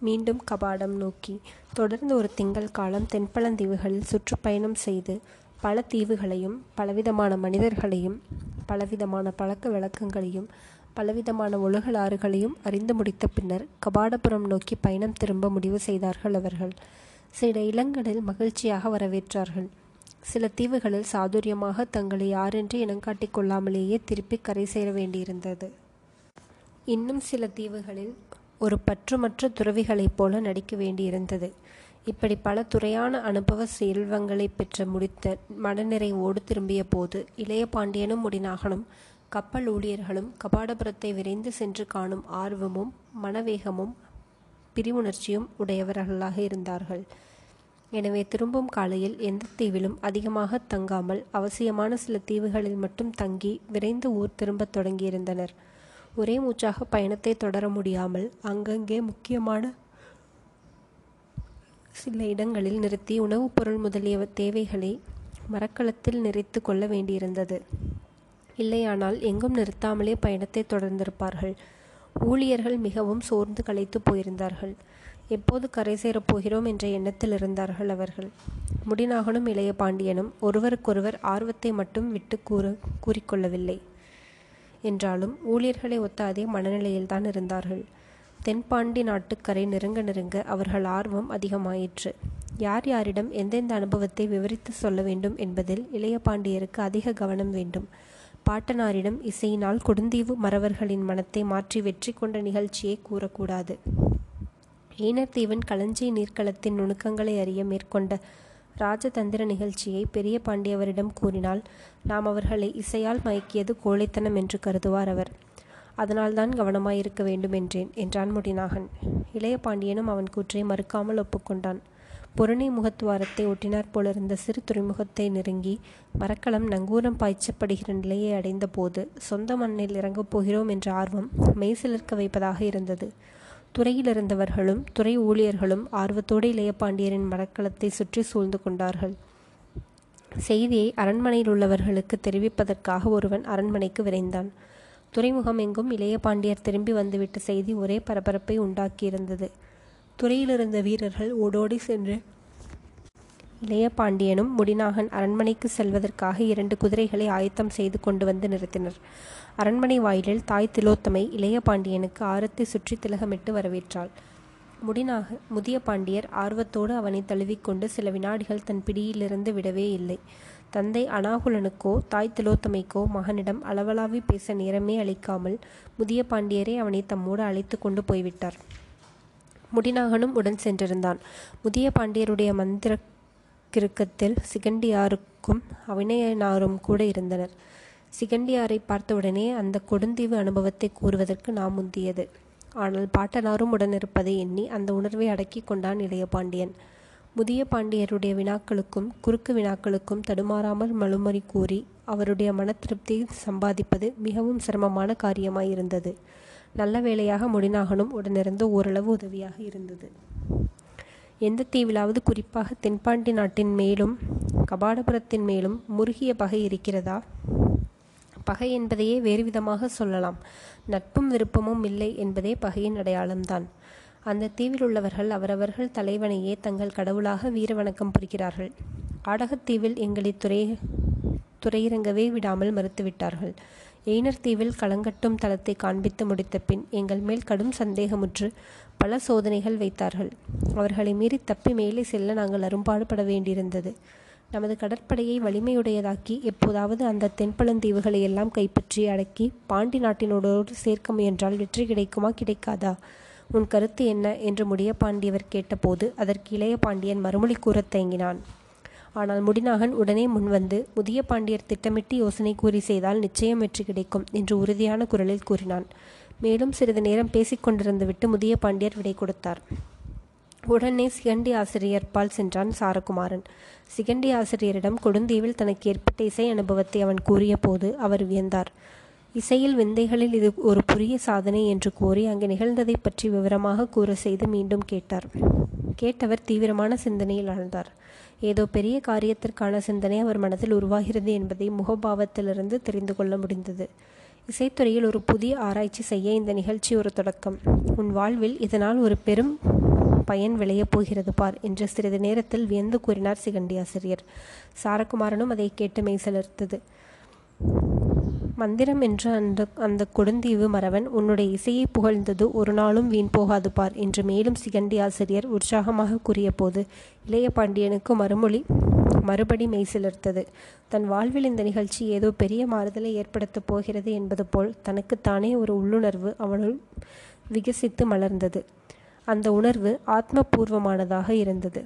மீண்டும் கபாடம் நோக்கி. தொடர்ந்து ஒரு திங்கள் காலம் தென்பழந்தீவுகளில் சுற்றுப்பயணம் செய்து பல தீவுகளையும் பலவிதமான மனிதர்களையும் பலவிதமான பழக்க வழக்கங்களையும் பலவிதமான ஒழுகலாறுகளையும் அறிந்து முடித்த பின்னர் கபாடபுரம் நோக்கி பயணம் திரும்ப முடிவு செய்தார்கள் அவர்கள். சில இளங்களில் மகிழ்ச்சியாக வரவேற்றார்கள். சில தீவுகளில் சாதுரியமாக தங்களை யாரென்று இனங்காட்டிக் கொள்ளாமலேயே திருப்பி கரை சேர வேண்டியிருந்தது. இன்னும் சில தீவுகளில் ஒரு பற்றுமற்ற துறவிகளைப் போல நடிக்க வேண்டியிருந்தது. இப்படி பல துறையான அனுபவ செல்வங்களை பெற்ற முடித்த மனநிறைவோடு திரும்பிய போது இளைய பாண்டியனும் முடிநாகனும் கப்பல் ஊழியர்களும் கபாடபுரத்தை விரைந்து சென்று காணும் ஆர்வமும் மனவேகமும் பிரிவுணர்ச்சியும் உடையவர்களாக இருந்தார்கள். எனவே திரும்பும் காலையில் எந்த தீவிலும் அதிகமாக தங்காமல் அவசியமான சில தீவுகளில் மட்டும் தங்கி விரைந்து ஊர் திரும்பத் தொடங்கியிருந்தனர். ஒரே மூச்சாக பயணத்தை தொடர முடியாமல் அங்கங்கே முக்கியமான சில இடங்களில் நிறுத்தி உணவுப் பொருள் முதலிய தேவைகளை மரக்கலத்தில் நிறைத்து கொள்ள வேண்டியிருந்தது. இல்லையானால் எங்கும் நிறுத்தாமலே பயணத்தை தொடர்ந்திருப்பார்கள். ஊழியர்கள் மிகவும் சோர்ந்து களைத்து போயிருந்தார்கள். எப்போது கரை சேரப் போகிறோம் என்ற எண்ணத்தில் இருந்தார்கள் அவர்கள். முடிநாகனும் இளைய பாண்டியனும் ஒருவருக்கொருவர் ஆர்வத்தை மட்டும் விட்டு கூற கூறிக்கொள்ளவில்லை என்றாலும் ஊழியர்களை ஒத்த அதே மனநிலையில்தான் இருந்தார்கள். தென்பாண்டி நாட்டுக்கரை நெருங்க நெருங்க அவர்கள் ஆர்வம் அதிகமாயிற்று. யார் யாரிடம் எந்தெந்த அனுபவத்தை விவரித்து சொல்ல வேண்டும் என்பதில் இளைய பாண்டியருக்கு அதிக கவனம் வேண்டும். பாட்டனாரிடம் இசையினால் கொடுந்தீவு மறவர்களின் மனத்தை மாற்றி வெற்றி கொண்ட நிகழ்ச்சியை கூறக்கூடாது. ஈனத்தீவன் களஞ்சி நீர்க்களத்தின் நுணுக்கங்களை அறிய மேற்கொண்ட ராஜதந்திர நிகழ்ச்சியை பெரிய பாண்டியவரிடம் கூறினால் நாம் அவர்களை இசையால் மயக்கியது கோழைத்தனம் என்று கருதுவார் அவர். அதனால்தான் கவனமாயிருக்க வேண்டும் என்றேன் என்றான் முடிநாகன் இளைய பாண்டியனும் அவன் கூற்றை மறுக்காமல் ஒப்புக்கொண்டான். புறணி முகத்துவாரத்தை ஒட்டினார் போலிருந்த சிறு துறைமுகத்தை நெருங்கி மரக்கலம் நங்கூரம் பாய்ச்சப்படுகிற நிலையை அடைந்த போது சொந்த மண்ணில் இறங்கப் போகிறோம் என்ற ஆர்வம் மெய்சிலிருக்க வைப்பதாக இருந்தது. துறையிலிருந்தவர்களும் துறை ஊழியர்களும் ஆர்வத்தோடு இளையபாண்டியரின் மரக்கலத்தை சுற்றி சூழ்ந்து கொண்டார்கள். செய்தியை அரண்மனையில் உள்ளவர்களுக்கு தெரிவிப்பதற்காக ஒருவன் அரண்மனைக்கு விரைந்தான். துறைமுகம் எங்கும் இளைய பாண்டியர் திரும்பி வந்துவிட்ட செய்தி ஒரே பரபரப்பை உண்டாக்கியிருந்தது. துறையிலிருந்த வீரர்கள் ஓடோடி சென்று இளையபாண்டியனும் முடிநாகன் அரண்மனைக்கு செல்வதற்காக இரண்டு குதிரைகளை ஆயத்தம் செய்து கொண்டு வந்து நிறுத்தினர். அரண்மனை வாயிலில் தாய் திலோத்தமை இளையபாண்டியனுக்கு ஆரத்தை சுற்றி திலகமிட்டு வரவேற்றாள். முடிநாக முதிய பாண்டியர் ஆர்வத்தோடு அவனை தழுவிக்கொண்டு சில வினாடிகள் தன் பிடியிலிருந்து விடவே இல்லை. தந்தை அனாகுலனுக்கோ தாய் திலோத்தமைக்கோ மகனிடம் அளவலாவி பேச நேரமே அளிக்காமல் முதிய பாண்டியரே அவனை தம்மோடு அழைத்து கொண்டு போய்விட்டார். முடிநாகனும் உடன் சென்றிருந்தான். முதிய பாண்டியருடைய மந்திர கிருக்கத்தில் சிகண்டியாருக்கும் அவினயனாரும் கூட இருந்தனர். சிகண்டியாரை பார்த்தவுடனே அந்த கொடுந்தீவு அனுபவத்தை கூறுவதற்கு நாம் முந்தியது. ஆனால் பாட்டனாரும் உடனிருப்பதை எண்ணி அந்த உணர்வை அடக்கி கொண்டான் இளைய பாண்டியன். முதிய பாண்டியருடைய வினாக்களுக்கும் குறுக்கு வினாக்களுக்கும் தடுமாறாமல் மழுமறி கூறி அவருடைய மன திருப்தியை சம்பாதிப்பது மிகவும் சிரமமான காரியமாயிருந்தது. நல்ல வேளையாக முடிநாகனும் உடனிருந்து ஓரளவு உதவியாக இருந்தது. எந்த தீவிலாவது குறிப்பாக தென்பாண்டி நாட்டின் மேலும் கபாடபுரத்தின் மேலும் முருகிய பகை இருக்கிறதா? பகை என்பதையே வேறு விதமாக சொல்லலாம். நட்பும் விருப்பமும் இல்லை என்பதே பகையின் அடையாளம்தான். அந்த தீவில் உள்ளவர்கள் அவரவர்கள் தலைவனையே தங்கள் கடவுளாக வீர வணக்கம் புரிகிறார்கள். ஆடகத்தீவில் எங்களை துறை துறையிறங்கவே விடாமல் மறுத்துவிட்டார்கள். எய்னர் தீவில் களங்கட்டும் தளத்தை காண்பித்து முடித்த பின் எங்கள் மேல் கடும் சந்தேகமுற்று பல சோதனைகள் வைத்தார்கள். அவர்களை மீறி தப்பி மேலே செல்ல நாங்கள் அரும்பாடுபட வேண்டியிருந்தது. நமது கடற்படையை வலிமையுடையதாக்கி எப்போதாவது அந்த தென்பழந்தீவுகளை எல்லாம் கைப்பற்றி அடக்கி பாண்டி நாட்டினோடோடு சேர்க்க முயன்றால் வெற்றி கிடைக்குமா கிடைக்காதா? உன் கருத்து என்ன? என்று முடிய பாண்டியவர் கேட்டபோது அதற்கு இளைய பாண்டியன் மறுமொழி கூறத் தயங்கினான். ஆனால் முடிநாகன் உடனே முன்வந்து முதிய பாண்டியர் திட்டமிட்டு யோசனை கூறி செய்தால் நிச்சயம் வெற்றி கிடைக்கும் என்று உறுதியான குரலில் கூறினான். மேலும் சிறிது நேரம் பேசிக்கொண்டிருந்து விட்டு முதிய பாண்டியர் விடை கொடுத்தார். உடனே சிகண்டி ஆசிரியர் பால் சென்றான் சாரகுமாரன். சிகண்டி ஆசிரியரிடம் கொடுந்தீவில் தனக்கு ஏற்பட்ட இசை அனுபவத்தை அவன் கூறிய போது அவர் வியந்தார். இசையில் விந்தைகளில் இது ஒரு புதிய சாதனை என்று கூறி அங்கு நிகழ்ந்ததை பற்றி விவரமாக கூற செய்து மீண்டும் கேட்டார். கேட்டவர் தீவிரமான சிந்தனையில் ஆழ்ந்தார். ஏதோ பெரிய காரியத்திற்கான சிந்தனை அவர் மனதில் உருவாகிறது என்பதை முகபாவத்திலிருந்து தெரிந்து கொள்ள முடிந்தது. இசைத்துறையில் ஒரு புதிய ஆராய்ச்சி செய்ய இந்த நிகழ்ச்சி ஒரு தொடக்கம். உன் வாழ்வில் இதனால் ஒரு பெரும் பயன் விளையப் போகிறது பார் என்று சிறிது நேரத்தில் வியந்து கூறினார் சிகண்டி ஆசிரியர் சாரகுமாரனும் அதை கேட்டு மெய்சலர்த்தது மந்திரம் என்ற அந்த அந்த கொடுந்தீவு மறவன் உன்னுடைய இசையை புகழ்ந்தது ஒரு நாளும் வீண் போகாது பார் என்று மேலும் சிகண்டி ஆசிரியர் உற்சாகமாக கூறியபோது இளைய பாண்டியனுக்கு மறுமொழி மறுபடி மெய்சிலிர்த்தது தன் வாழ்வில் இந்த நிகழ்ச்சி ஏதோ பெரிய மாறுதலை ஏற்படுத்தப் போகிறது என்பது போல் தனக்குத்தானே ஒரு உள்ளுணர்வு அவனுள் விகசித்து மலர்ந்தது. அந்த உணர்வு ஆத்மபூர்வமானதாக இருந்தது.